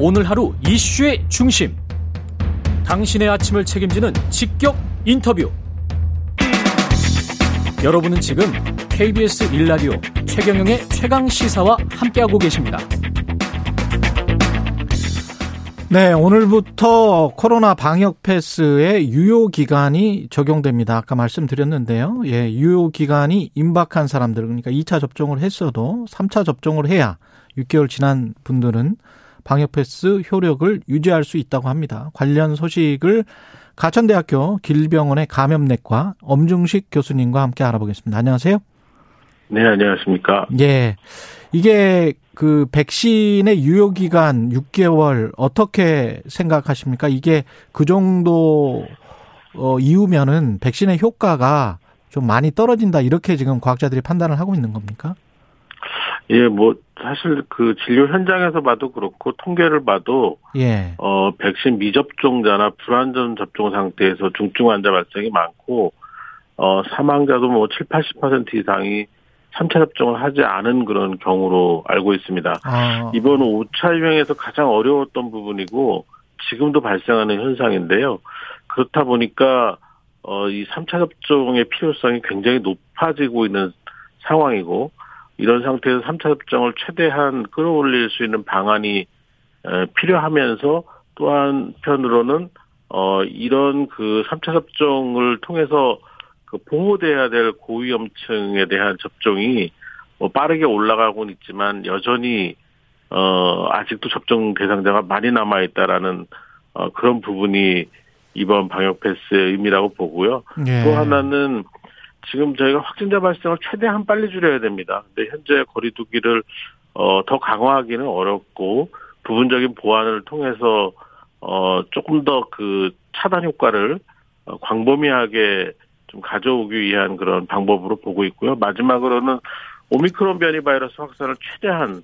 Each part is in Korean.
오늘 하루 이슈의 중심. 당신의 아침을 책임지는 직격 인터뷰. 여러분은 지금 KBS 일라디오 최경영의 최강 시사와 함께하고 계십니다. 네, 오늘부터 코로나 방역 패스의 유효 기간이 적용됩니다. 아까 말씀드렸는데요. 예, 유효 기간이 임박한 사람들, 그러니까 2차 접종을 했어도 3차 접종을 해야 6개월 지난 분들은 방역 패스 효력을 유지할 수 있다고 합니다. 관련 소식을 가천대학교 길병원의 감염내과 엄중식 교수님과 함께 알아보겠습니다. 안녕하세요. 네, 안녕하십니까. 예. 이게 그 백신의 유효 기간 6개월 어떻게 생각하십니까? 이게 그 정도 어 이후면은 백신의 효과가 좀 많이 떨어진다 이렇게 지금 과학자들이 판단을 하고 있는 겁니까? 예, 뭐 사실 그 진료 현장에서 봐도 그렇고 통계를 봐도 예. 어 백신 미접종자나 불완전 접종 상태에서 중증 환자 발생이 많고 어 사망자도 뭐 7, 80% 이상이 3차 접종을 하지 않은 그런 경우로 알고 있습니다. 아. 이번 5차 유행에서 가장 어려웠던 부분이고 지금도 발생하는 현상인데요. 그렇다 보니까 어, 이 3차 접종의 필요성이 굉장히 높아지고 있는 상황이고 이런 상태에서 3차 접종을 최대한 끌어올릴 수 있는 방안이 필요하면서 또 한편으로는 어 이런 그 3차 접종을 통해서 그 보호돼야 될 고위험층에 대한 접종이 뭐 빠르게 올라가고는 있지만 여전히 어 아직도 접종 대상자가 많이 남아 있다라는 어 그런 부분이 이번 방역 패스의 의미라고 보고요. 예. 또 하나는 지금 저희가 확진자 발생을 최대한 빨리 줄여야 됩니다. 근데 현재 거리두기를 어, 더 강화하기는 어렵고 부분적인 보완을 통해서 어, 조금 더 그 차단 효과를 어, 광범위하게 좀 가져오기 위한 그런 방법으로 보고 있고요. 마지막으로는 오미크론 변이 바이러스 확산을 최대한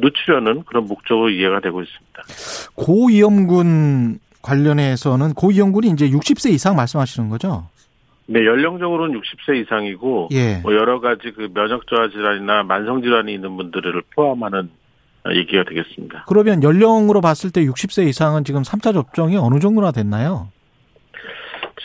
늦추려는 그런 목적으로 이해가 되고 있습니다. 고위험군 관련해서는 고위험군이 이제 60세 이상 말씀하시는 거죠? 네, 연령적으로는 60세 이상이고 예. 뭐 여러 가지 그 면역 저하 질환이나 만성 질환이 있는 분들을 포함하는 얘기가 되겠습니다. 그러면 연령으로 봤을 때 60세 이상은 지금 3차 접종이 어느 정도나 됐나요?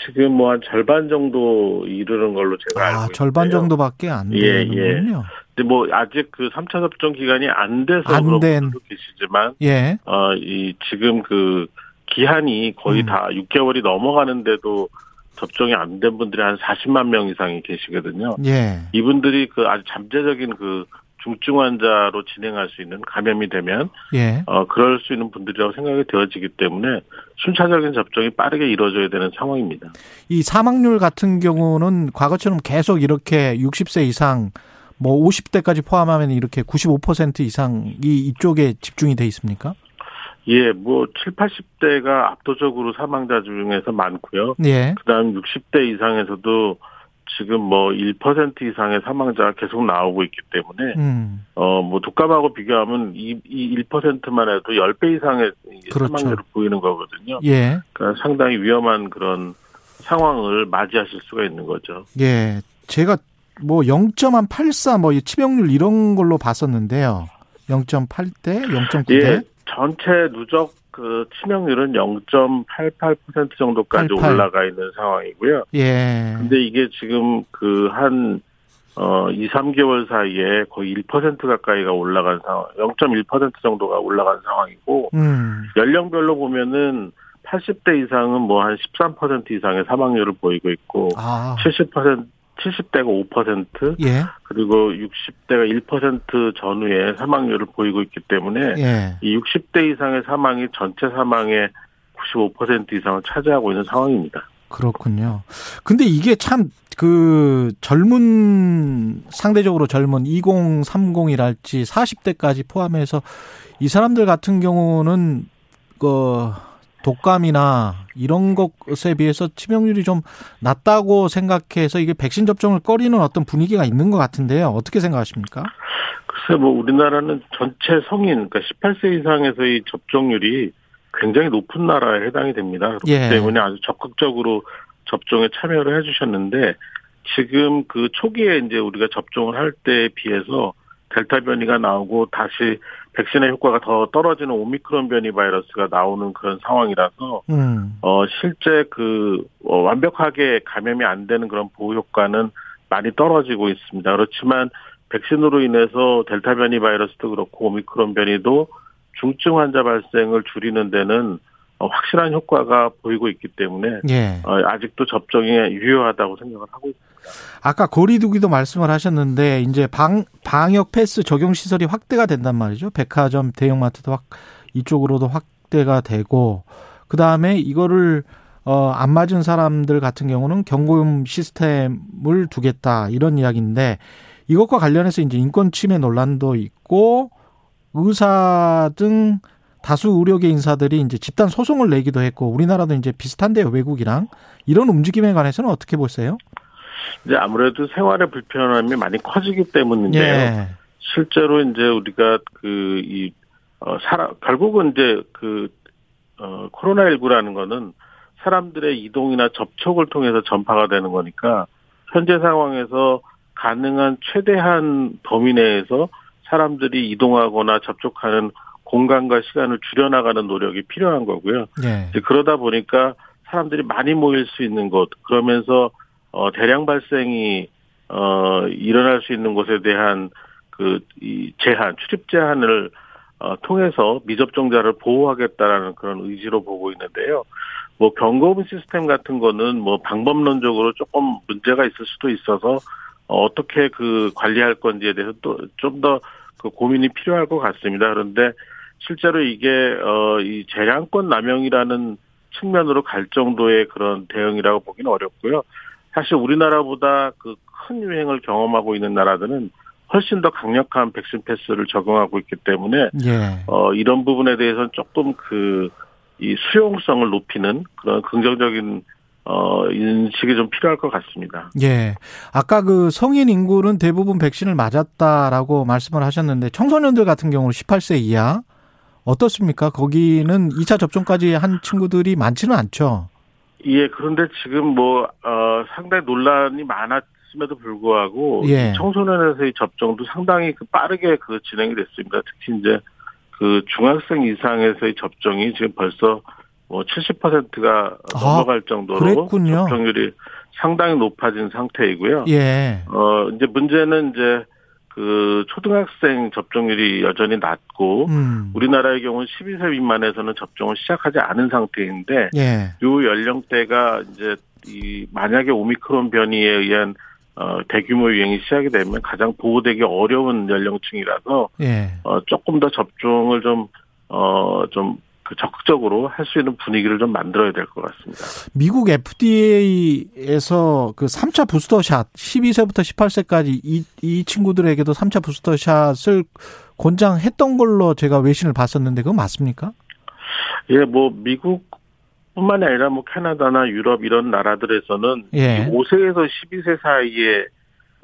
지금 뭐 한 절반 정도 이르는 걸로 제가 아, 알고 있는데요. 절반 정도밖에 안 예, 되는군요. 예. 근데 뭐 아직 그 3차 접종 기간이 안 돼서 안 그런 된. 분들도 계시지만 예. 어 이 지금 그 기한이 거의 음. 다 6개월이 넘어가는데도 접종이 안 된 분들이 한 40만 명 이상이 계시거든요. 예. 이분들이 그 아주 잠재적인 그 중증 환자로 진행할 수 있는 감염이 되면 예. 어 그럴 수 있는 분들이라고 생각이 되어지기 때문에 순차적인 접종이 빠르게 이루어져야 되는 상황입니다. 이 사망률 같은 경우는 과거처럼 계속 이렇게 60세 이상 뭐 50대까지 포함하면 이렇게 95% 이상이 이쪽에 집중이 돼 있습니까? 예, 뭐 7, 80대가 압도적으로 사망자 중에서 많고요. 예. 그다음 60대 이상에서도 지금 뭐 1% 이상의 사망자가 계속 나오고 있기 때문에 음. 어뭐 독감하고 비교하면 이, 이 1%만 해도 10배 이상의 그렇죠. 사망자를 보이는 거거든요. 예. 그러니까 상당히 위험한 그런 상황을 맞이하실 수가 있는 거죠. 예. 제가 뭐 0.84, 뭐 치명률 이런 걸로 봤었는데요. 0.8대, 0.9대. 예. 전체 누적 그 치명률은 0.88% 정도까지 88. 올라가 있는 상황이고요. 예. 근데 이게 지금 그한 어, 2, 3개월 사이에 거의 1% 가까이가 올라간 상황, 0.1% 정도가 올라간 상황이고, 음. 연령별로 보면은 80대 이상은 뭐 한 13% 이상의 사망률을 보이고 있고, 아. 70% 70대가 5%, 예. 그리고 60대가 1% 전후의 사망률을 보이고 있기 때문에 예. 이 60대 이상의 사망이 전체 사망의 95% 이상을 차지하고 있는 상황입니다. 그렇군요. 근데 이게 참 그 젊은 상대적으로 젊은 2030이랄지 40대까지 포함해서 이 사람들 같은 경우는 그 독감이나 이런 것에 비해서 치명률이 좀 낮다고 생각해서 이게 백신 접종을 꺼리는 어떤 분위기가 있는 것 같은데요. 어떻게 생각하십니까? 글쎄, 뭐 우리나라는 전체 성인, 그러니까 18세 이상에서의 접종률이 굉장히 높은 나라에 해당이 됩니다. 그렇기 예. 때문에 아주 적극적으로 접종에 참여를 해주셨는데 지금 그 초기에 이제 우리가 접종을 할 때에 비해서 델타 변이가 나오고 다시 백신의 효과가 더 떨어지는 오미크론 변이 바이러스가 나오는 그런 상황이라서 음. 어 실제 그 어, 완벽하게 감염이 안 되는 그런 보호 효과는 많이 떨어지고 있습니다. 그렇지만 백신으로 인해서 델타 변이 바이러스도 그렇고 오미크론 변이도 중증 환자 발생을 줄이는 데는 어, 확실한 효과가 보이고 있기 때문에 예. 어, 아직도 접종이 유효하다고 생각을 하고 있습니다. 아까 거리두기도 말씀을 하셨는데 이제 방 방역 패스 적용 시설이 확대가 된단 말이죠. 백화점, 대형마트도 확 이쪽으로도 확대가 되고 그 다음에 이거를 어, 안 맞은 사람들 같은 경우는 경고음 시스템을 두겠다 이런 이야기인데 이것과 관련해서 이제 인권 침해 논란도 있고 의사 등 다수 의료계 인사들이 이제 집단 소송을 내기도 했고 우리나라도 이제 비슷한데요 외국이랑 이런 움직임에 관해서는 어떻게 보세요? 이제 아무래도 생활의 불편함이 많이 커지기 때문인데요. 예. 실제로 이제 우리가 그 이 어, 사람 결국은 이제 그 어, 코로나19라는 거는 사람들의 이동이나 접촉을 통해서 전파가 되는 거니까 현재 상황에서 가능한 최대한 범위 내에서 사람들이 이동하거나 접촉하는 공간과 시간을 줄여나가는 노력이 필요한 거고요. 네. 그러다 보니까 사람들이 많이 모일 수 있는 곳 그러면서 어 대량 발생이 어 일어날 수 있는 곳에 대한 그 이 제한 출입 제한을 어 통해서 미접종자를 보호하겠다라는 그런 의지로 보고 있는데요. 뭐 경고음 시스템 같은 거는 뭐 방법론적으로 조금 문제가 있을 수도 있어서 어, 어떻게 그 관리할 건지에 대해서 또 좀 더 그 고민이 필요할 것 같습니다. 그런데 실제로 이게 어 이 재량권 남용이라는 측면으로 갈 정도의 그런 대응이라고 보기는 어렵고요. 사실 우리나라보다 그 큰 유행을 경험하고 있는 나라들은 훨씬 더 강력한 백신 패스를 적용하고 있기 때문에 예. 어 이런 부분에 대해서는 조금 그 이 수용성을 높이는 그런 긍정적인 어, 인식이 좀 필요할 것 같습니다. 예. 아까 그 성인 인구는 대부분 백신을 맞았다라고 말씀을 하셨는데 청소년들 같은 경우는 18세 이하 어떻습니까? 거기는 2차 접종까지 한 친구들이 많지는 않죠. 예, 그런데 지금 뭐, 어, 상당히 논란이 많았음에도 불구하고, 예. 청소년에서의 접종도 상당히 그 빠르게 그 진행이 됐습니다. 특히 이제 그 중학생 이상에서의 접종이 지금 벌써 뭐 70%가 아, 넘어갈 정도로 그랬군요. 접종률이 상당히 높아진 상태이고요. 예. 어 이제 문제는 이제 그 초등학생 접종률이 여전히 낮고 음. 우리나라의 경우는 12세 미만에서는 접종을 시작하지 않은 상태인데 예. 요 연령대가 이제 이 만약에 오미크론 변이에 의한 어 대규모 유행이 시작이 되면 가장 보호되기 어려운 연령층이라서 예. 어 조금 더 접종을 좀 어 좀 그 적극적으로 할 수 있는 분위기를 좀 만들어야 될 것 같습니다. 미국 FDA에서 그 3차 부스터샷 12세부터 18세까지 이, 이 친구들에게도 3차 부스터샷을 권장했던 걸로 제가 외신을 봤었는데 그거 맞습니까? 예, 뭐 미국 뿐만이 아니라 뭐 캐나다나 유럽 이런 나라들에서는 예. 5세에서 12세 사이에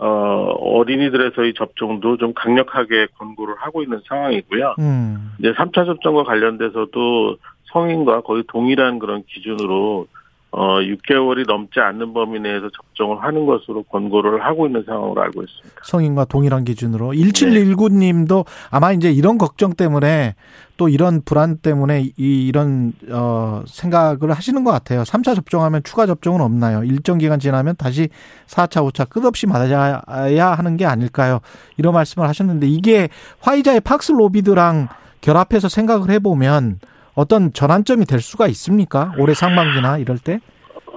어, 어린이들에서의 접종도 좀 강력하게 권고를 하고 있는 상황이고요. 음. 이제 3차 접종과 관련돼서도 성인과 거의 동일한 그런 기준으로 어 6개월이 넘지 않는 범위 내에서 접종을 하는 것으로 권고를 하고 있는 상황으로 알고 있습니다. 성인과 동일한 기준으로 1719님도 아마 이제 이런 걱정 때문에 또 이런 불안 때문에 이 이런 어 생각을 하시는 것 같아요. 3차 접종하면 추가 접종은 없나요? 일정 기간 지나면 다시 4차, 5차 끝없이 맞아야 하는 게 아닐까요? 이런 말씀을 하셨는데 이게 화이자의 팍스로비드랑 결합해서 생각을 해보면 어떤 전환점이 될 수가 있습니까? 올해 상반기나 이럴 때?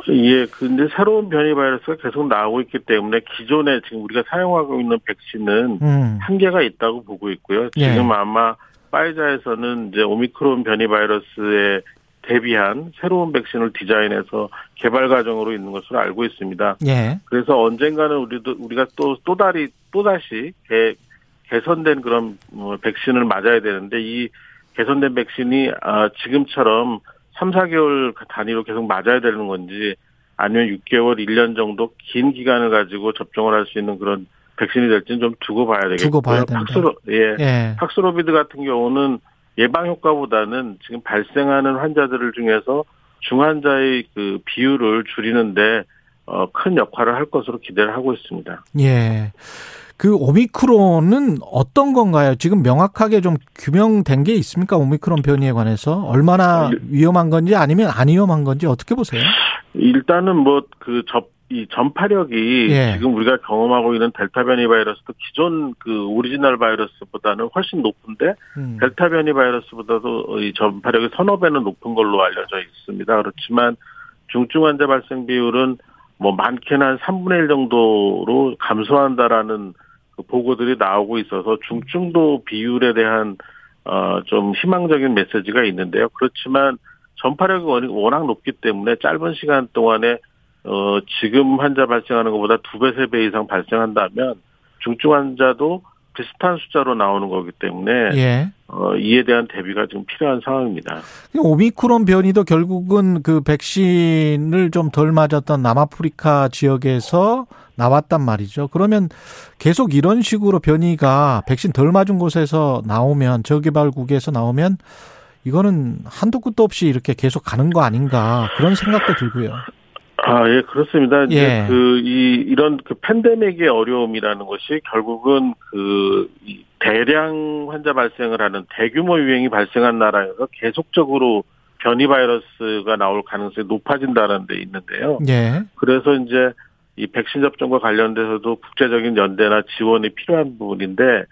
예, 근데 새로운 변이 바이러스가 계속 나오고 있기 때문에 기존에 지금 우리가 사용하고 있는 백신은 음. 한계가 있다고 보고 있고요. 예. 지금 예. 아마 파이자에서는 이제 오미크론 변이 바이러스에 대비한 새로운 백신을 디자인해서 개발 과정으로 있는 것으로 알고 있습니다. 예. 그래서 언젠가는 우리도 우리가 또 또다리 또다시 개, 개선된 그런 뭐 백신을 맞아야 되는데 이 개선된 백신이 아, 지금처럼 3, 4개월 단위로 계속 맞아야 되는 건지 아니면 6개월, 1년 정도 긴 기간을 가지고 접종을 할 수 있는 그런 백신이 될지는 좀 두고 봐야 되겠고요. 두고 봐야 된다. 팍스로, 예. 예. 팍스로비드 같은 경우는 예방 효과보다는 지금 발생하는 환자들을 중에서 중환자의 그 비율을 줄이는데 어, 큰 역할을 할 것으로 기대를 하고 있습니다. 예. 그 오미크론은 어떤 건가요? 지금 명확하게 좀 규명된 게 있습니까? 오미크론 변이에 관해서 얼마나 위험한 건지 아니면 안 위험한 건지 어떻게 보세요? 일단은 뭐 그 접 이 전파력이 예. 지금 우리가 경험하고 있는 델타 변이 바이러스도 기존 그 오리지널 바이러스보다는 훨씬 높은데 음. 델타 변이 바이러스보다도 이 전파력이 서너 배는 높은 걸로 알려져 있습니다. 그렇지만 중증 환자 발생 비율은 뭐 많게는 한 3분의 1 정도로 감소한다라는 그 보고들이 나오고 있어서 중증도 비율에 대한 어 좀 희망적인 메시지가 있는데요. 그렇지만 전파력이 워낙 높기 때문에 짧은 시간 동안에 어 지금 환자 발생하는 것보다 두 배, 세 배 이상 발생한다면 중증 환자도 비슷한 숫자로 나오는 거기 때문에 예. 어, 이에 대한 대비가 지금 필요한 상황입니다. 오미크론 변이도 결국은 그 백신을 좀 덜 맞았던 남아프리카 지역에서 나왔단 말이죠. 그러면 계속 이런 식으로 변이가 백신 덜 맞은 곳에서 나오면 저개발국에서 나오면 이거는 한도 끝도 없이 이렇게 계속 가는 거 아닌가 그런 생각도 들고요. 아, 예, 그렇습니다. 이제 예. 그, 이, 이런 그 팬데믹의 어려움이라는 것이 결국은 그, 이 대량 환자 발생을 하는 대규모 유행이 발생한 나라에서 계속적으로 변이 바이러스가 나올 가능성이 높아진다는 데 있는데요. 예. 그래서 이제 이 백신 접종과 관련돼서도 국제적인 연대나 지원이 필요한 부분인데,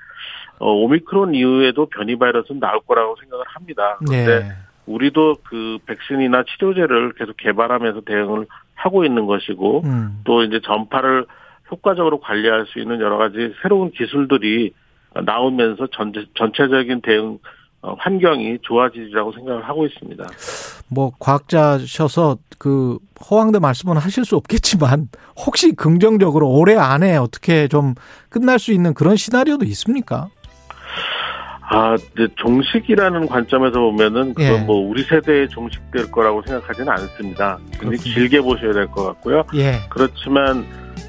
어, 오미크론 이후에도 변이 바이러스는 나올 거라고 생각을 합니다. 그런데 네. 우리도 그 백신이나 치료제를 계속 개발하면서 대응을 하고 있는 것이고 음. 또 이제 전파를 효과적으로 관리할 수 있는 여러 가지 새로운 기술들이 나오면서 전체, 전체적인 대응 어, 환경이 좋아지리라고 생각을 하고 있습니다. 뭐 과학자셔서 그 허황된 말씀은 하실 수 없겠지만 혹시 긍정적으로 올해 안에 어떻게 좀 끝날 수 있는 그런 시나리오도 있습니까? 아, 이제 종식이라는 관점에서 보면은 그건 예. 뭐 우리 세대에 종식될 거라고 생각하지는 않습니다. 근데 길게 보셔야 될 것 같고요. 예. 그렇지만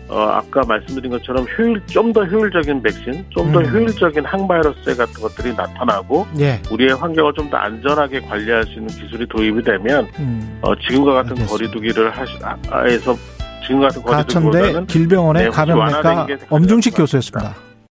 어, 아까 말씀드린 것처럼 효율 좀 더 효율적인 백신, 좀더 음. 효율적인 항바이러스 같은 것들이 나타나고 예. 우리의 환경을 좀 더 안전하게 관리할 수 있는 기술이 도입이 되면 음. 어, 지금과 같은 알겠습니다. 거리두기를 하시, 아, 해서 지금 같은 거리두기보다는 길병원의 네, 감염내과 엄중식 교수였습니다.